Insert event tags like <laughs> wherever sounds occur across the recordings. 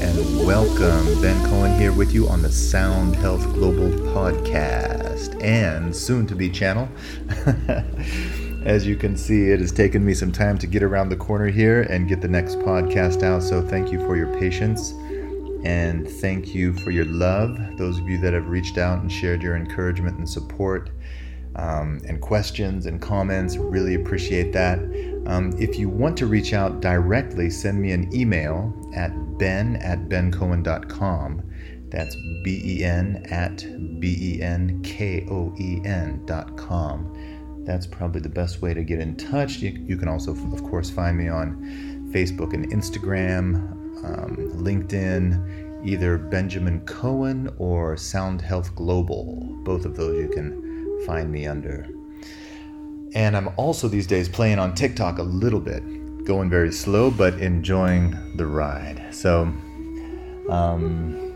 and welcome. Ben Koen here with you on the Sound Health Global podcast and soon to be channel. <laughs> As you can see, it has taken me some time to get around the corner here and get the next podcast out. So, thank you for your patience and thank you for your love. Those of you that have reached out and shared your encouragement and support um, and questions and comments. Really appreciate that. Um, if you want to reach out directly, send me an email at ben at benkoen.com. That's B E N at B E N K O E N dot com. That's probably the best way to get in touch. You, you can also, of course, find me on Facebook and Instagram, um, LinkedIn, either Benjamin Koen or Sound Health Global. Both of those you can find me under. And I'm also these days playing on TikTok a little bit, going very slow, but enjoying the ride. So, um,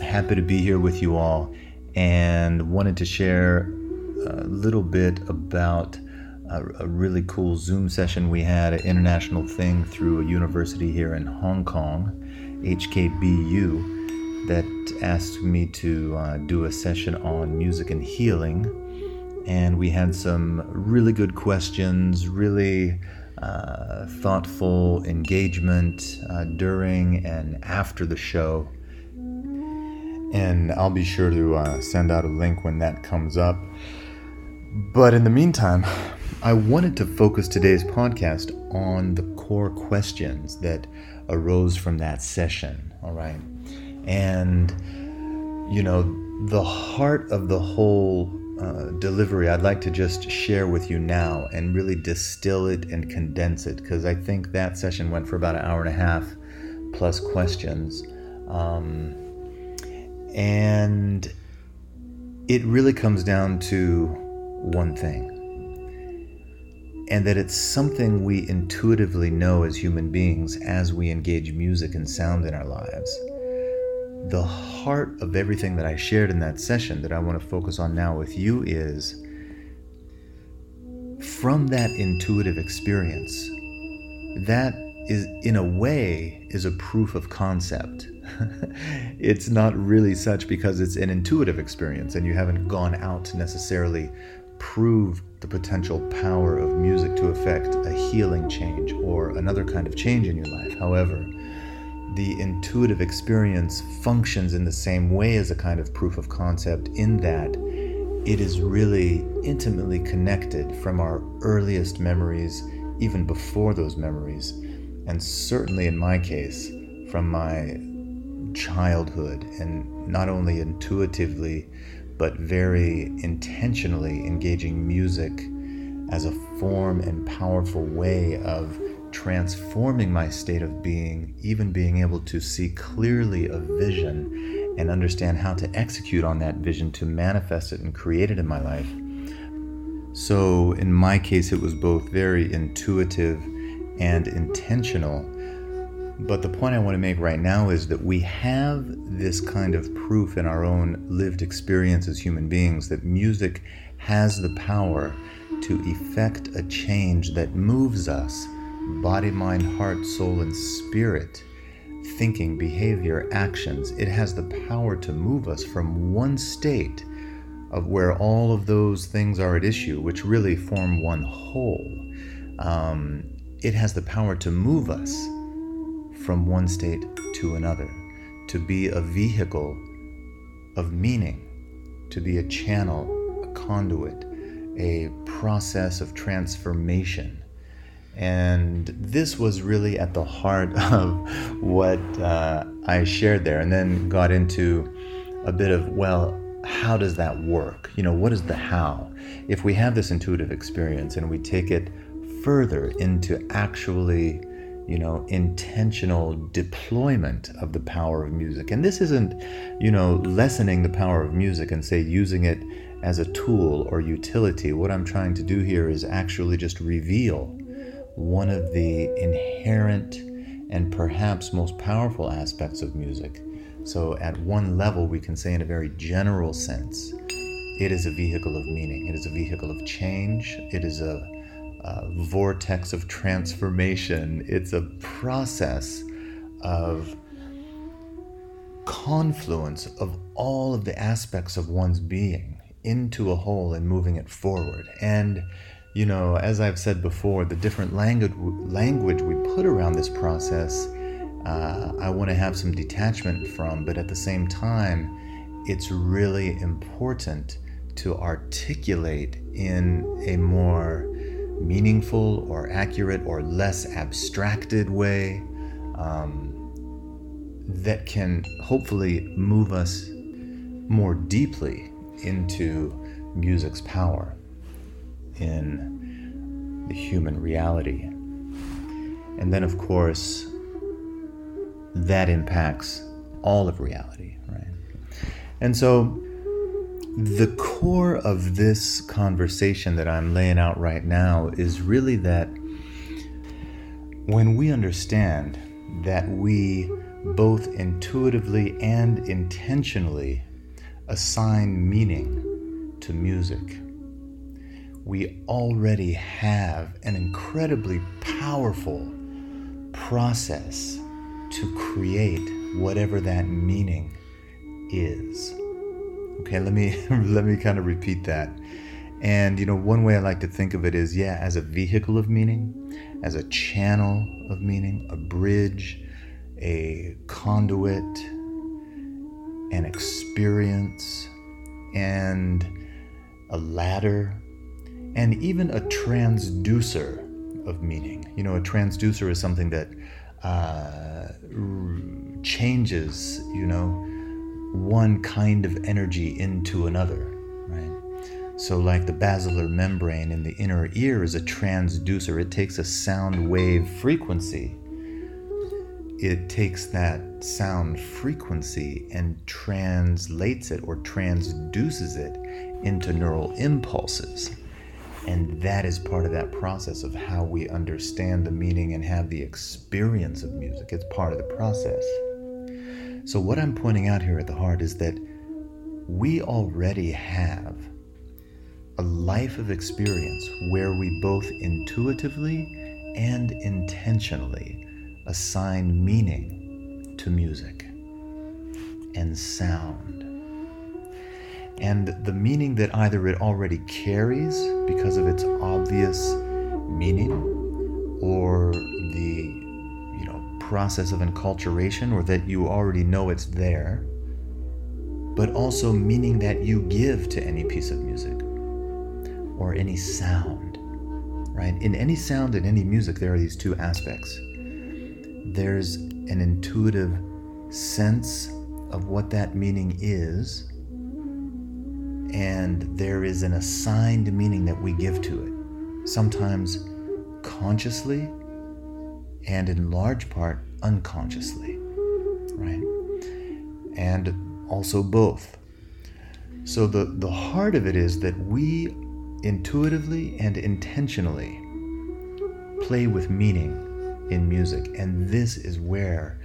happy to be here with you all and wanted to share a little bit about a, really cool Zoom session we had, an international thing through a university here in Hong Kong, HKBU, that asked me to uh, do a session on music and healing and we had some really good questions, really uh, thoughtful engagement uh, during and after the show. And I'll be sure to uh, send out a link when that comes up. But in the meantime, I wanted to focus today's podcast on the core questions that arose from that session. All right. And, you know, the heart of the whole uh, delivery I'd like to just share with you now and really distill it and condense it because I think that session went for about an hour and a half plus questions. Um, and it really comes down to one thing. And that it's something we intuitively know as human beings as we engage music and sound in our lives the heart of everything that I shared in that session that I want to focus on now with you is from that intuitive experience, that is, in a way, is a proof of concept. <laughs> it's not really such because it's an intuitive experience and you haven't gone out to necessarily prove the potential power of music to affect a healing change or another kind of change in your life. However, the intuitive experience functions in the same way as a kind of proof of concept, in that it is really intimately connected from our earliest memories, even before those memories, and certainly in my case, from my childhood, and not only intuitively, but very intentionally engaging music as a form and powerful way of transforming my state of being, even being able to see clearly a vision and understand how to execute on that vision to manifest it and create it in my life. So, in my case, it was both very intuitive and intentional. But the point I want to make right now is that we have this kind of proof in our own lived experience as human beings that music has the power to effect a change that moves us body, mind, heart, soul, and spirit, thinking, behavior, actions. It has the power to move us from one state of where all of those things are at issue, which really form one whole. Um, it has the power to move us from one state to another, to be a vehicle of meaning, to be a channel, a conduit, a process of transformation. And this was really at the heart <laughs> of what uh, I shared there, and then got into a bit of, well, how does that work? You know, what is the how? If we have this intuitive experience and we take it further into actually, you know, intentional deployment of the power of music. And this isn't, you know, lessening the power of music and say using it as a tool or utility. What I'm trying to do here is actually just reveal one of the inherent and perhaps most powerful aspects of music. So, at one level, we can say, in a very general sense, it is a vehicle of meaning, it is a vehicle of change, it is a, a vortex of transformation, it's a process of confluence of all of the aspects of one's being into a whole and moving it forward. And, you know, as I've said before, the different language, language we put around this process, uh, I want to have some detachment from, but at the same time, it's really important to articulate in a more meaningful or accurate or less abstracted way um, that can hopefully move us more deeply into music's power in the human reality. And then, of course, that impacts all of reality, right? And so, the core of this conversation that I'm laying out right now is really that when we understand that we both intuitively and intentionally assign meaning to music, we already have an incredibly powerful process to create whatever that meaning is. Okay, let me <laughs> let me kind of repeat that. And you know, one way I like to think of it is yeah, as a vehicle of meaning, as a channel of meaning, a bridge, a conduit, an experience, and a ladder, and even a transducer of meaning. You know, a transducer is something that uh, changes, you know, one kind of energy into another, right? So, like the basilar membrane in the inner ear is a transducer, it takes a sound wave frequency. It takes that sound frequency and translates it or transduces it into neural impulses. And that is part of that process of how we understand the meaning and have the experience of music. It's part of the process. So, what I'm pointing out here at the heart is that we already have a life of experience where we both intuitively and intentionally assign meaning to music and sound. And the meaning that either it already carries because of its obvious meaning or the you know process of enculturation or that you already know it's there, but also meaning that you give to any piece of music or any sound, right? In any sound and any music, there are these two aspects. There's an intuitive sense of what that meaning is, and there is an assigned meaning that we give to it, sometimes consciously and in large part unconsciously, right? And also both. So the, the heart of it is that we intuitively and intentionally play with meaning in music, and this is where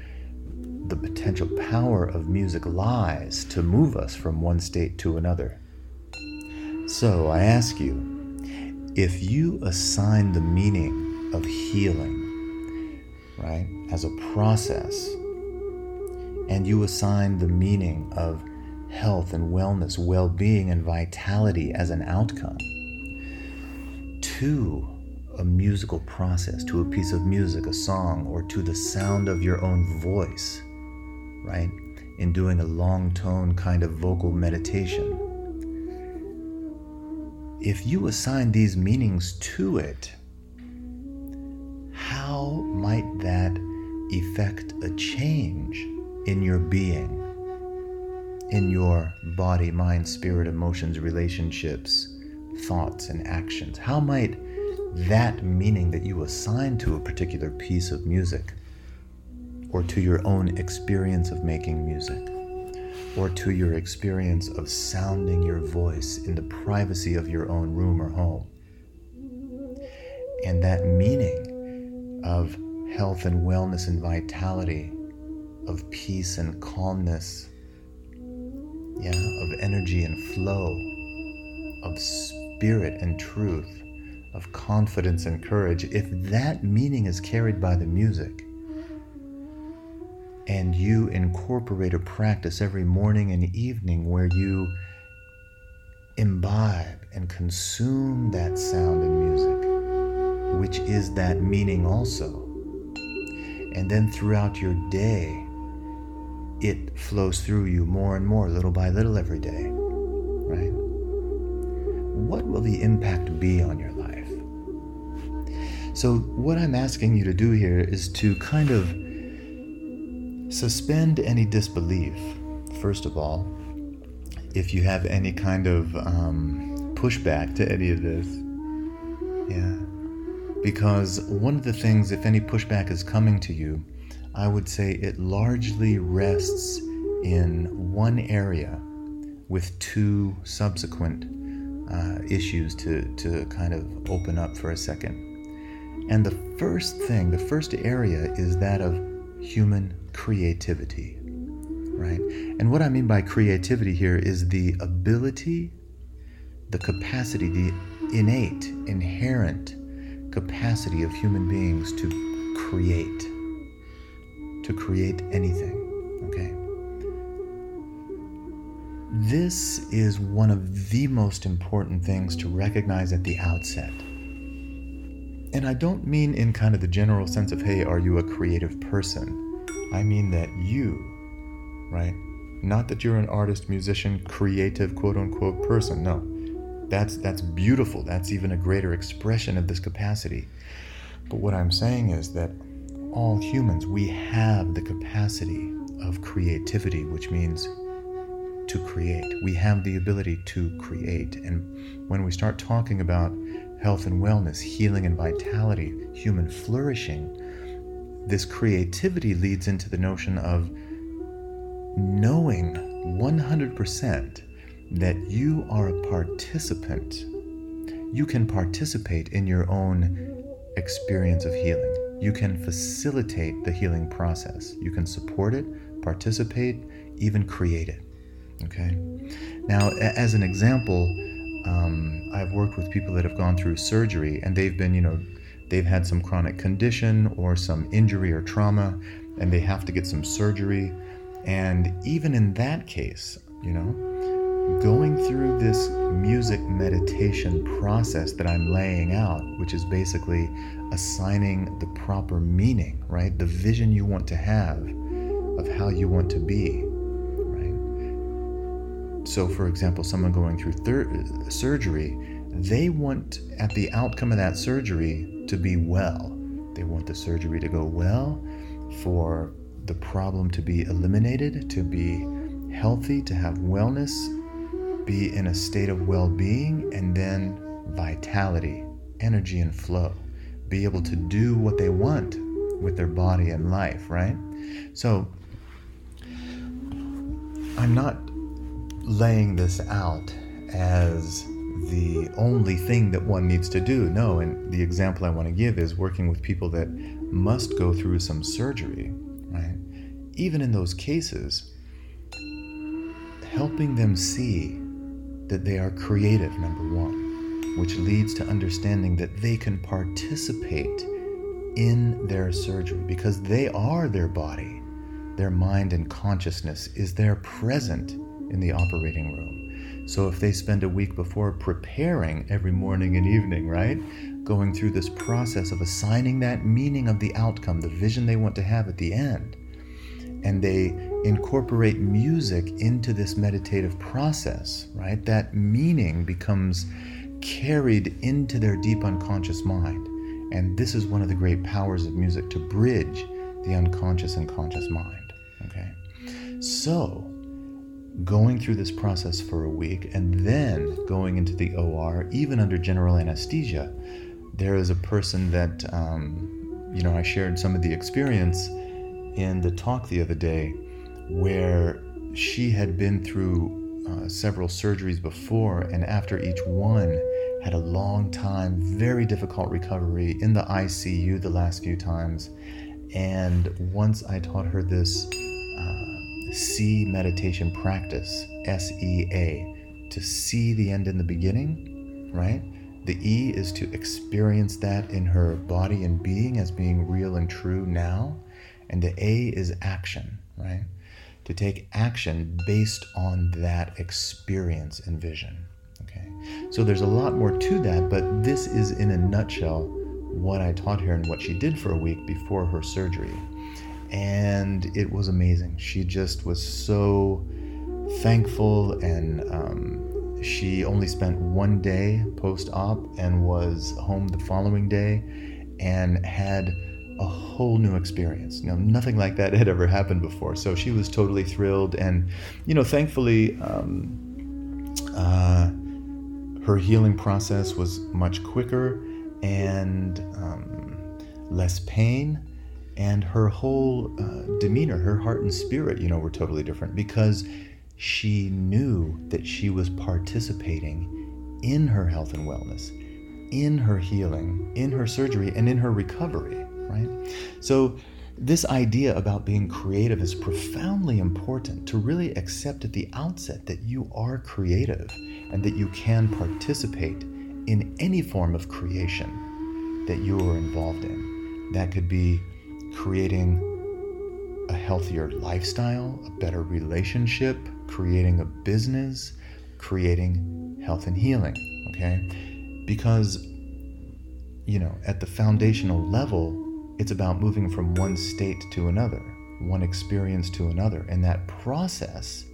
the potential power of music lies to move us from one state to another. So I ask you, if you assign the meaning of healing right, as a process, and you assign the meaning of health and wellness, well being and vitality as an outcome to a musical process, to a piece of music, a song, or to the sound of your own voice, right? In doing a long tone kind of vocal meditation. If you assign these meanings to it, how might that effect a change in your being, in your body, mind, spirit, emotions, relationships, thoughts, and actions? How might that meaning that you assign to a particular piece of music, or to your own experience of making music, or to your experience of sounding your voice in the privacy of your own room or home. And that meaning of health and wellness and vitality, of peace and calmness, yeah, of energy and flow, of spirit and truth, of confidence and courage, if that meaning is carried by the music, and you incorporate a practice every morning and evening where you imbibe and consume that sound and music, which is that meaning also. And then throughout your day, it flows through you more and more, little by little, every day, right? What will the impact be on your life? So, what I'm asking you to do here is to kind of suspend any disbelief, first of all, if you have any kind of um, pushback to any of this. Yeah. Because one of the things, if any pushback is coming to you, I would say it largely rests in one area with two subsequent uh, issues to, to kind of open up for a second. And the first thing, the first area is that of human creativity, right? And what I mean by creativity here is the ability, the capacity, the innate, inherent capacity of human beings to create, to create anything, okay? This is one of the most important things to recognize at the outset and I don't mean in kind of the general sense of, hey, are you a creative person? I mean that you, right? Not that you're an artist, musician, creative, quote unquote person. No. That's that's beautiful. That's even a greater expression of this capacity. But what I'm saying is that all humans, we have the capacity of creativity, which means to create. We have the ability to create. And when we start talking about health and wellness, healing and vitality, human flourishing, this creativity leads into the notion of knowing 100% that you are a participant. You can participate in your own experience of healing. You can facilitate the healing process. You can support it, participate, even create it. Okay? Now, as an example, um, I've worked with people that have gone through surgery and they've been, you know, they've had some chronic condition or some injury or trauma and they have to get some surgery. And even in that case, you know, going through this music meditation process that I'm laying out, which is basically assigning the proper meaning, right? The vision you want to have of how you want to be right? so, for example, someone going through thir- surgery, they want at the outcome of that surgery to be well. They want the surgery to go well, for the problem to be eliminated, to be healthy, to have wellness, be in a state of well being, and then vitality, energy, and flow. Be able to do what they want with their body and life, right? So, I'm not laying this out as the only thing that one needs to do. No, and the example I want to give is working with people that must go through some surgery, right? Even in those cases, helping them see that they are creative, number one, which leads to understanding that they can participate in their surgery because they are their body. Their mind and consciousness is there present in the operating room. So if they spend a week before preparing every morning and evening, right? Going through this process of assigning that meaning of the outcome, the vision they want to have at the end, and they incorporate music into this meditative process, right? That meaning becomes carried into their deep unconscious mind. And this is one of the great powers of music to bridge the unconscious and conscious mind. Okay? So, going through this process for a week and then going into the OR, even under general anesthesia, there is a person that, um, you know, I shared some of the experience in the talk the other day where she had been through uh, several surgeries before, and after each one, had a long time, very difficult recovery in the ICU the last few times. And once I taught her this see meditation practice, S E A, to see the end in the beginning, right? The E is to experience that in her body and being as being real and true now. And the A is action, right? To take action based on that experience and vision. Okay. So there's a lot more to that, but this is in a nutshell what I taught her and what she did for a week before her surgery. And it was amazing. She just was so thankful and um, she only spent one day post op and was home the following day and had a whole new experience. You know, nothing like that had ever happened before. So she was totally thrilled. And, you know, thankfully, um, uh, her healing process was much quicker and um, less pain. And her whole uh, demeanor, her heart and spirit, you know, were totally different because she knew that she was participating in her health and wellness, in her healing, in her surgery, and in her recovery, right? So, this idea about being creative is profoundly important to really accept at the outset that you are creative and that you can participate in any form of creation that you are involved in. That could be creating a healthier lifestyle, a better relationship, creating a business, creating health and healing, okay? Because, you know, at the foundational level, it's about moving from one state to another, one experience to another. And that process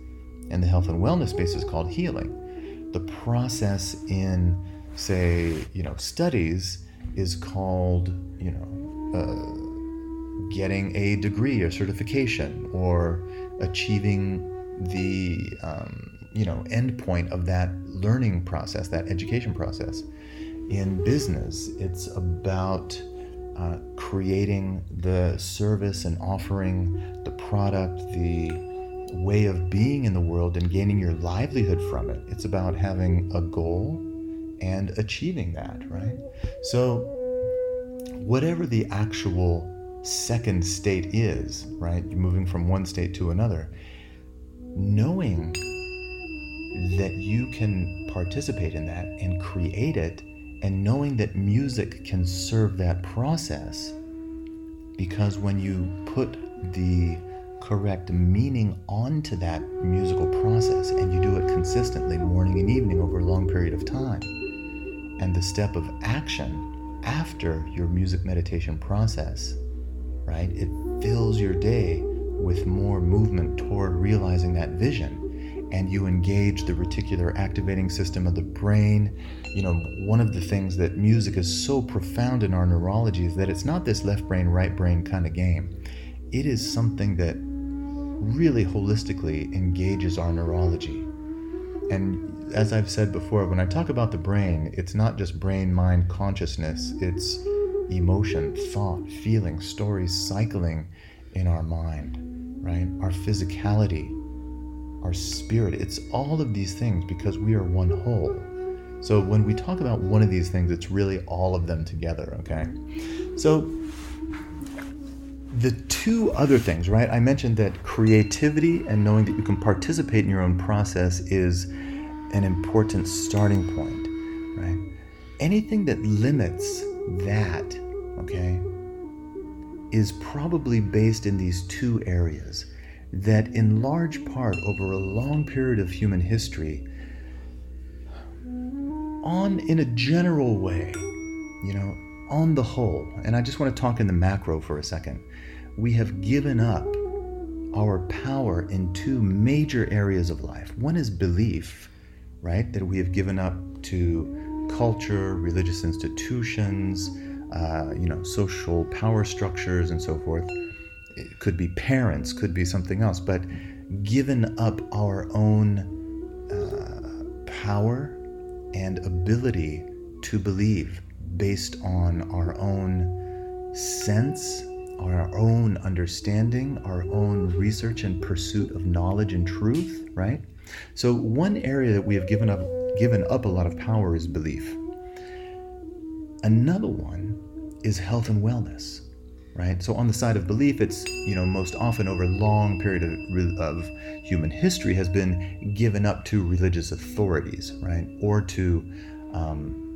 in the health and wellness space is called healing. The process in, say, you know, studies is called, you know, uh, getting a degree or certification or achieving the um, you know endpoint of that learning process, that education process. In business, it's about uh, creating the service and offering the product, the way of being in the world, and gaining your livelihood from it. It's about having a goal and achieving that, right? So, whatever the actual second state is, right? You're moving from one state to another knowing that you can participate in that and create it, and knowing that music can serve that process. Because when you put the correct meaning onto that musical process and you do it consistently morning and evening over a long period of time, and the step of action after your music meditation process, right? It fills your day with more movement toward realizing that vision and you engage the reticular activating system of the brain. You know, one of the things that music is so profound in our neurology is that it's not this left brain, right brain kind of game. It is something that really holistically engages our neurology. And as I've said before, when I talk about the brain, it's not just brain, mind, consciousness, it's emotion, thought, feeling, stories cycling in our mind right? Our physicality, our spirit. It's all of these things because we are one whole. So when we talk about one of these things, it's really all of them together, okay? So the two other things, right? I mentioned that creativity and knowing that you can participate in your own process is an important starting point, right? Anything that limits that, okay, is probably based in these two areas that, in large part, over a long period of human history, on in a general way, you know, on the whole, and I just want to talk in the macro for a second, we have given up our power in two major areas of life. One is belief, right? That we have given up to culture, religious institutions, uh, you know, social power structures and so forth. It could be parents, could be something else, but given up our own uh, power and ability to believe based on our own sense, our own understanding, our own research and pursuit of knowledge and truth, right? So one area that we have given up given up a lot of power is belief. Another one is health and wellness, right? So on the side of belief, it's you know most often over a long period of, of human history has been given up to religious authorities, right, or to um,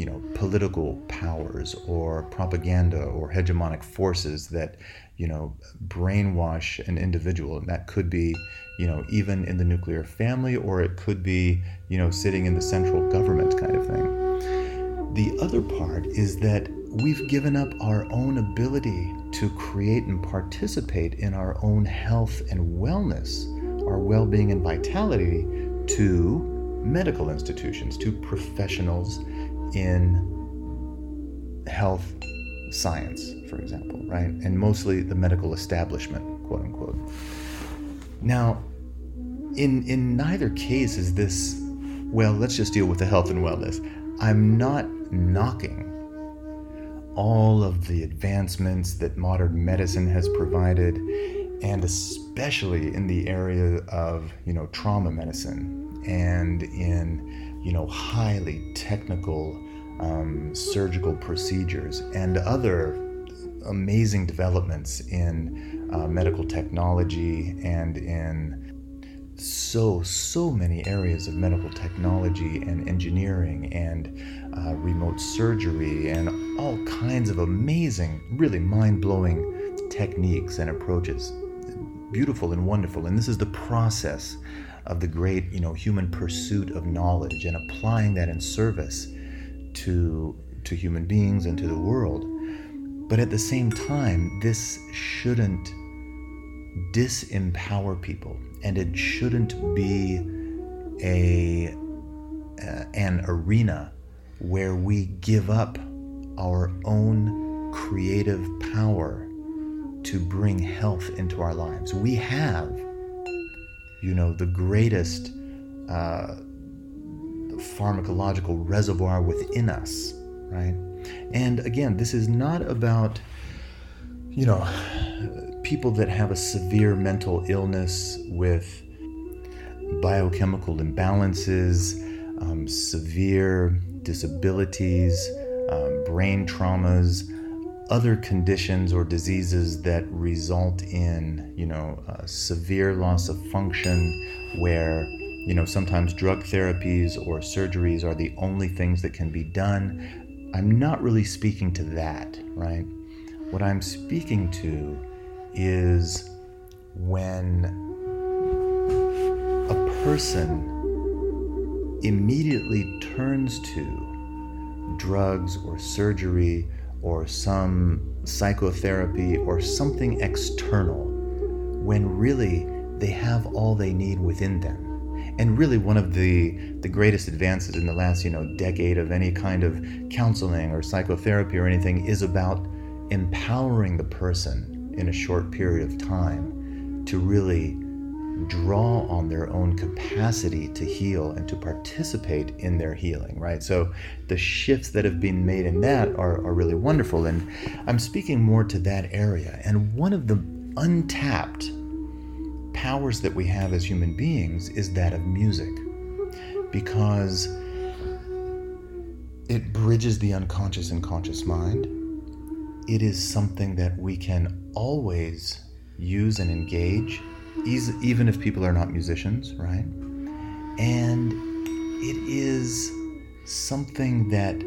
you know political powers or propaganda or hegemonic forces that you know brainwash an individual. And that could be you know even in the nuclear family or it could be you know sitting in the central government kind of thing. The other part is that we've given up our own ability to create and participate in our own health and wellness our well-being and vitality to medical institutions to professionals in health science, for example, right? And mostly the medical establishment, quote unquote. Now, in in neither case is this well, let's just deal with the health and wellness. I'm not knocking all of the advancements that modern medicine has provided and especially in the area of, you know, trauma medicine and in you know, highly technical um, surgical procedures and other amazing developments in uh, medical technology and in so so many areas of medical technology and engineering and uh, remote surgery and all kinds of amazing really mind-blowing techniques and approaches. Beautiful and wonderful and this is the process of the great, you know, human pursuit of knowledge and applying that in service to to human beings and to the world. But at the same time, this shouldn't disempower people and it shouldn't be a uh, an arena where we give up our own creative power to bring health into our lives. We have you know, the greatest uh, pharmacological reservoir within us, right? And again, this is not about, you know, people that have a severe mental illness with biochemical imbalances, um, severe disabilities, um, brain traumas, other conditions or diseases that result in, you know, severe loss of function, where, you know, sometimes drug therapies or surgeries are the only things that can be done. I'm not really speaking to that, right? What I'm speaking to is when a person immediately turns to drugs or surgery or some psychotherapy or something external when really they have all they need within them. And really, one of the, the greatest advances in the last, you know, decade of any kind of counseling or psychotherapy or anything is about empowering the person in a short period of time to really draw on their own capacity to heal and to participate in their healing, right? So the shifts that have been made in that are, are really wonderful. And I'm speaking more to that area. And one of the untapped powers that we have as human beings is that of music. Because it bridges the unconscious and conscious mind. It is something that we can always use and engage even if people are not musicians, right? And it is something that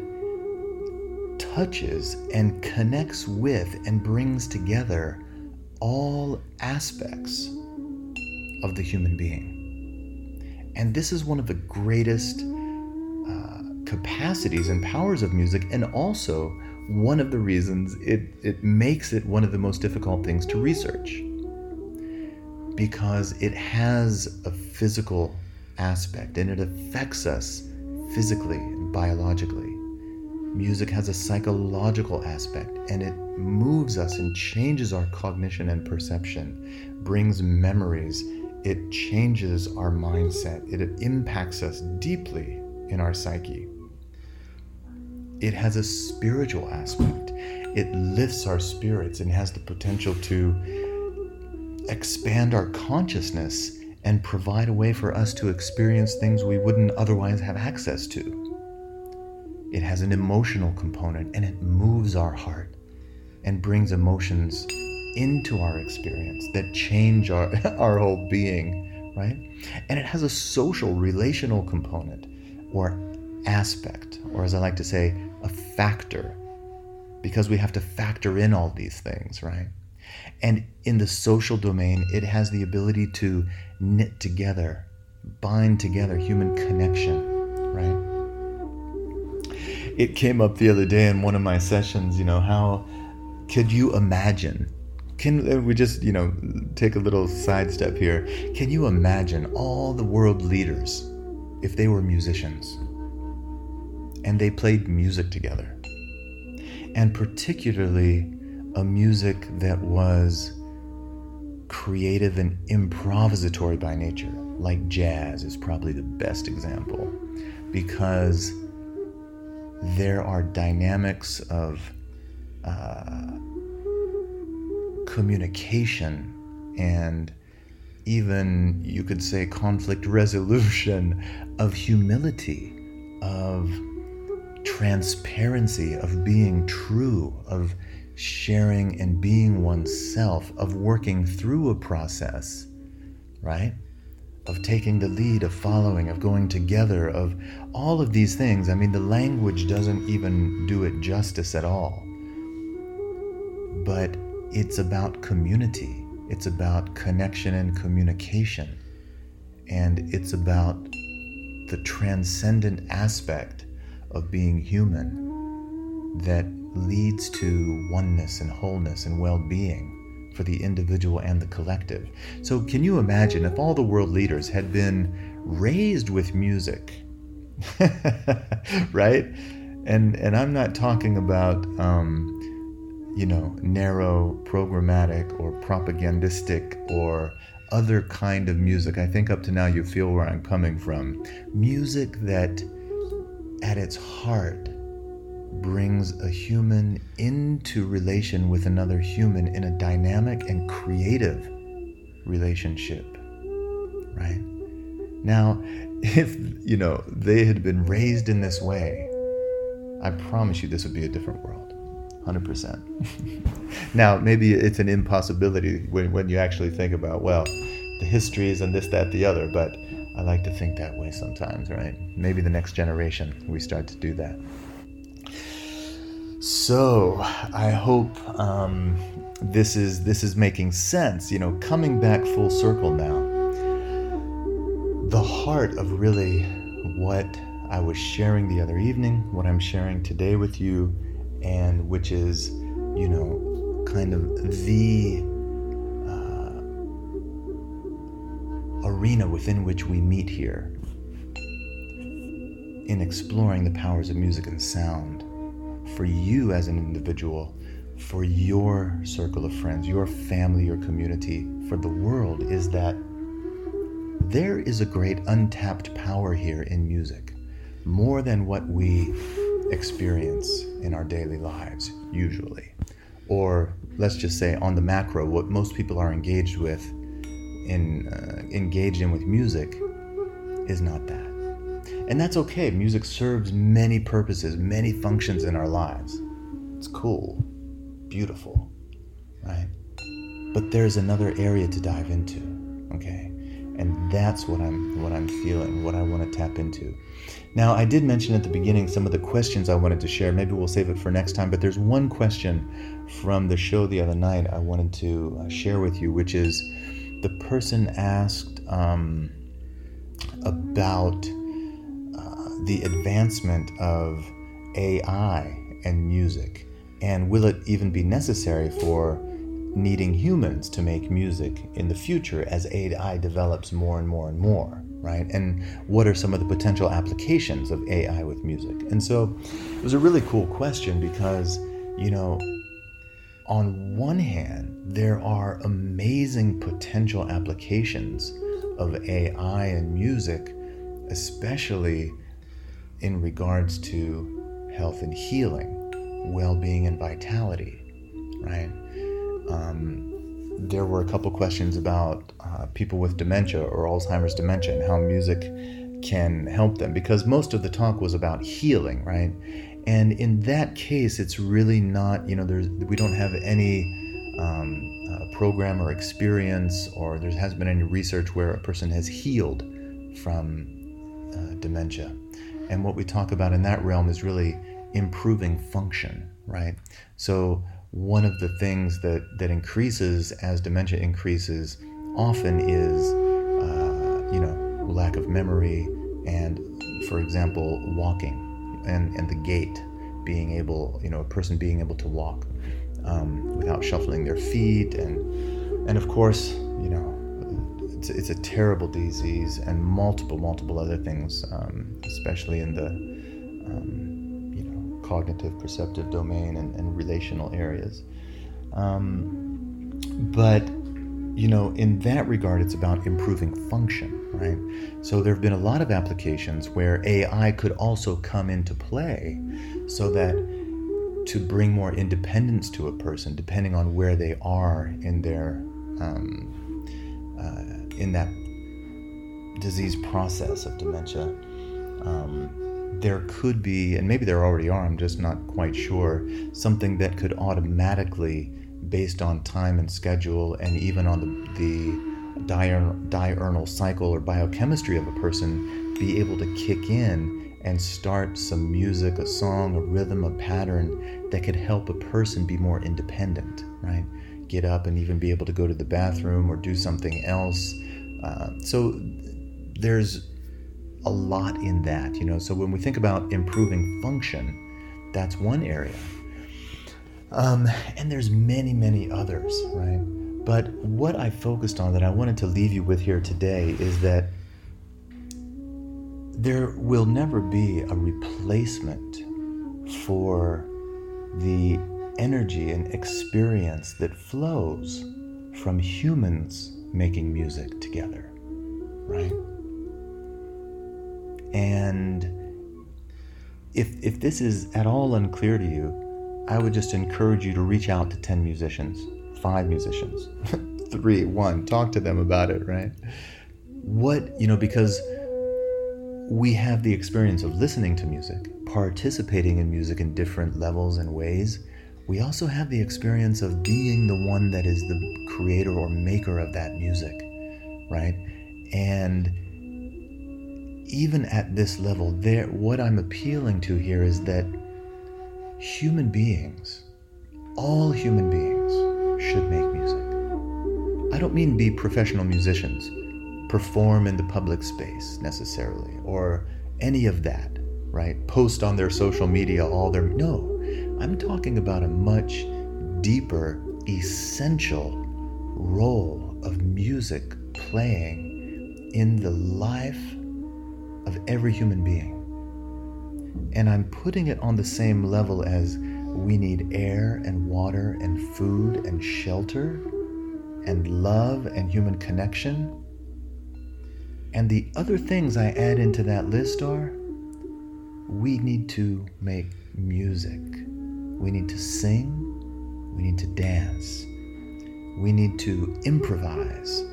touches and connects with and brings together all aspects of the human being. And this is one of the greatest uh, capacities and powers of music, and also one of the reasons it, it makes it one of the most difficult things to research because it has a physical aspect and it affects us physically and biologically. Music has a psychological aspect and it moves us and changes our cognition and perception, brings memories, it changes our mindset, it impacts us deeply in our psyche. It has a spiritual aspect. It lifts our spirits and has the potential to expand our consciousness and provide a way for us to experience things we wouldn't otherwise have access to. It has an emotional component and it moves our heart and brings emotions into our experience that change our, <laughs> our whole being, right? And it has a social, relational component or aspect, or as I like to say, a factor, because we have to factor in all these things, right? And in the social domain, it has the ability to knit together, bind together human connection, right? It came up the other day in one of my sessions, you know, how could you imagine? Can uh, we just, you know, take a little sidestep here? Can you imagine all the world leaders if they were musicians and they played music together? And particularly a music that was creative and improvisatory by nature, like jazz is probably the best example because there are dynamics of uh, communication and even you could say conflict resolution, of humility, of transparency, of being true, of sharing and being oneself, of working through a process, right? Of taking the lead, of following, of going together, of all of these things. I mean, the language doesn't even do it justice at all. But it's about community, it's about connection and communication, and it's about the transcendent aspect of being human that leads to oneness and wholeness and well being for the individual and the collective. So, can you imagine if all the world leaders had been raised with music? <laughs> right? And, and I'm not talking about, um, you know, narrow programmatic or propagandistic or other kind of music. I think up to now you feel where I'm coming from. Music that at its heart brings a human into relation with another human in a dynamic and creative relationship. Right? Now, <laughs> if, you know, they had been raised in this way, I promise you this would be a different world. 100%. <laughs> now, maybe it's an impossibility when, when you actually think about, well, the histories and this, that, the other, but I like to think that way sometimes, right? Maybe the next generation we start to do that. So I hope um, this is this is making sense. You know, coming back full circle now. The heart of really what I was sharing the other evening, what I'm sharing today with you, and which is, you know, kind of the uh, arena within which we meet here in exploring the powers of music and sound for you as an individual, for your circle of friends, your family, your community, for the world is that there is a great untapped power here in music, more than what we experience in our daily lives, usually. Or let's just say on the macro, what most people are engaged with in uh, engaged in with music is not that. And that's okay. Music serves many purposes, many functions in our lives. It's cool, beautiful, right? But there's another area to dive into, okay? And that's what I'm what I'm feeling, what I want to tap into. Now, I did mention at the beginning some of the questions I wanted to share. Maybe we'll save it for next time, but there's one question from the show the other night I wanted to uh, share with you, which is the person asked um, about the advancement of AI and music? And will it even be necessary for needing humans to make music in the future as AI develops more and more and more, right? And what are some of the potential applications of AI with music? And so it was a really cool question because, you know, on one hand, there are amazing potential applications of AI and music, especially in regards to health and healing, well being and vitality, right? Um, there were a couple questions about uh, people with dementia or Alzheimer's dementia and how music can help them because most of the talk was about healing, right? And in that case, it's really not, you know, there's, we don't have any um, uh, program or experience, or there hasn't been any research where a person has healed from uh, dementia. And what we talk about in that realm is really improving function, right? So one of the things that that increases as dementia increases often is, uh, you know, lack of memory and, for example, walking and and the gait, being able, you know, a person being able to walk um, without shuffling their feet and and of course, you know, it's, it's a terrible disease and multiple, multiple other things, um, especially in the, um, you know, cognitive, perceptive domain and, and relational areas. Um, but, you know, in that regard, it's about improving function, right? So there have been a lot of applications where AI could also come into play so that to bring more independence to a person, depending on where they are in their um, uh, in that disease process of dementia, um, there could be, and maybe there already are, I'm just not quite sure, something that could automatically, based on time and schedule, and even on the, the diurnal cycle or biochemistry of a person, be able to kick in and start some music, a song, a rhythm, a pattern that could help a person be more independent, right? Get up and even be able to go to the bathroom or do something else uh, so there's a lot in that, you know. So when we think about improving function, that's one area. Um, and there's many, many others, right? But what I focused on that I wanted to leave you with here today is that there will never be a replacement for the energy and experience that flows from humans making music together, right? And if, if this is at all unclear to you, I would just encourage you to reach out to 10 musicians, five musicians, <laughs> three, one, talk to them about it, right? What, you know, because we have the experience of listening to music, participating in music in different levels and ways we also have the experience of being the one that is the creator or maker of that music, right? And even at this level, there what I'm appealing to here is that human beings, all human beings, should make music. I don't mean be professional musicians, perform in the public space necessarily, or any of that, right? Post on their social media all their no I'm talking about a much deeper, essential role of music playing in the life of every human being. And I'm putting it on the same level as we need air and water and food and shelter and love and human connection. And the other things I add into that list are we need to make music. We need to sing. We need to dance. We need to improvise.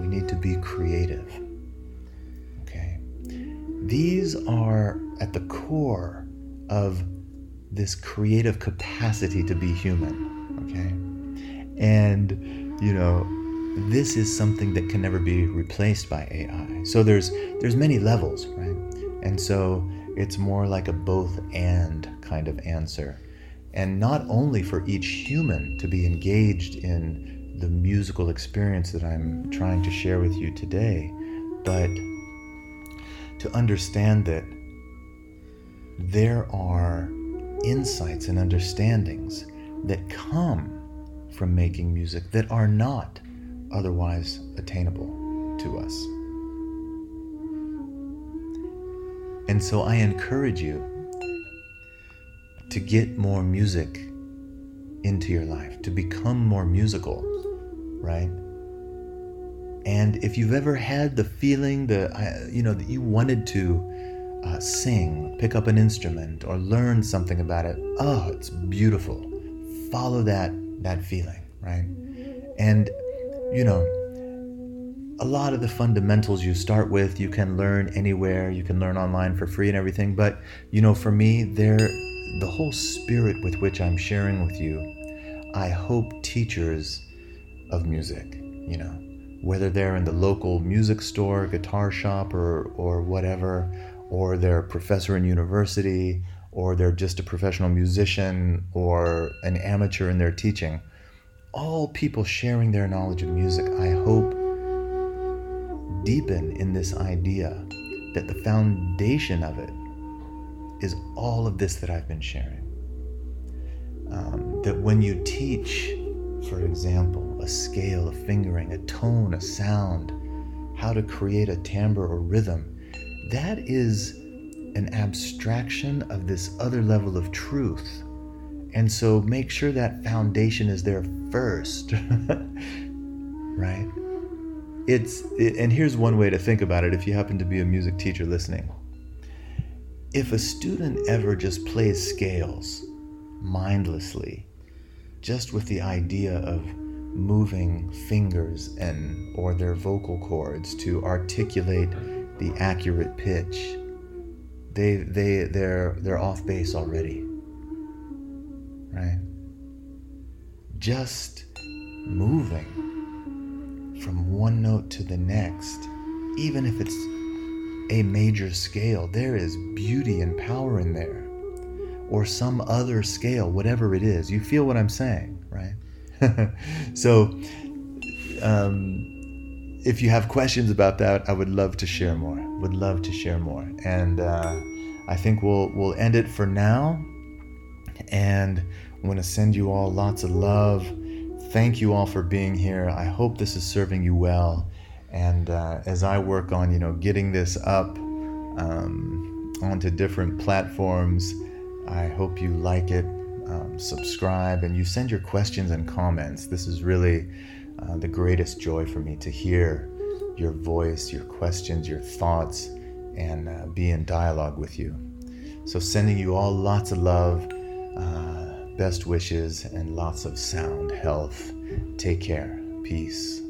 We need to be creative. Okay? These are at the core of this creative capacity to be human. Okay? And, you know, this is something that can never be replaced by AI. So there's there's many levels, right? And so it's more like a both and kind of answer and not only for each human to be engaged in the musical experience that I'm trying to share with you today, but to understand that there are insights and understandings that come from making music that are not otherwise attainable to us. And so I encourage you to get more music into your life, to become more musical, right? And if you've ever had the feeling that you know that you wanted to uh, sing, pick up an instrument, or learn something about it, oh, it's beautiful. Follow that that feeling, right? And you know, a lot of the fundamentals you start with, you can learn anywhere. You can learn online for free and everything. But you know, for me, there the whole spirit with which I'm sharing with you, I hope teachers of music, you know, whether they're in the local music store, guitar shop, or, or whatever, or they're a professor in university, or they're just a professional musician or an amateur in their teaching. All people sharing their knowledge of music, I hope, deepen in this idea that the foundation of it is all of this that I've been sharing. Um, that when you teach, for example, a scale, a fingering, a tone, a sound, how to create a timbre or rhythm, that is an abstraction of this other level of truth. And so make sure that foundation is there first. <laughs> right? It's it, and here's one way to think about it if you happen to be a music teacher listening. If a student ever just plays scales mindlessly, just with the idea of moving fingers and or their vocal cords to articulate the accurate pitch, they they they're they're off base already. Right? Just moving from one note to the next, even if it's a major scale, there is beauty and power in there. Or some other scale, whatever it is. You feel what I'm saying, right? <laughs> so, um, if you have questions about that, I would love to share more. Would love to share more. And uh, I think we'll we'll end it for now. And I'm going to send you all lots of love. Thank you all for being here. I hope this is serving you well. And uh, as I work on, you know, getting this up um, onto different platforms, I hope you like it, um, subscribe, and you send your questions and comments. This is really uh, the greatest joy for me to hear your voice, your questions, your thoughts, and uh, be in dialogue with you. So, sending you all lots of love, uh, best wishes, and lots of sound health. Take care. Peace.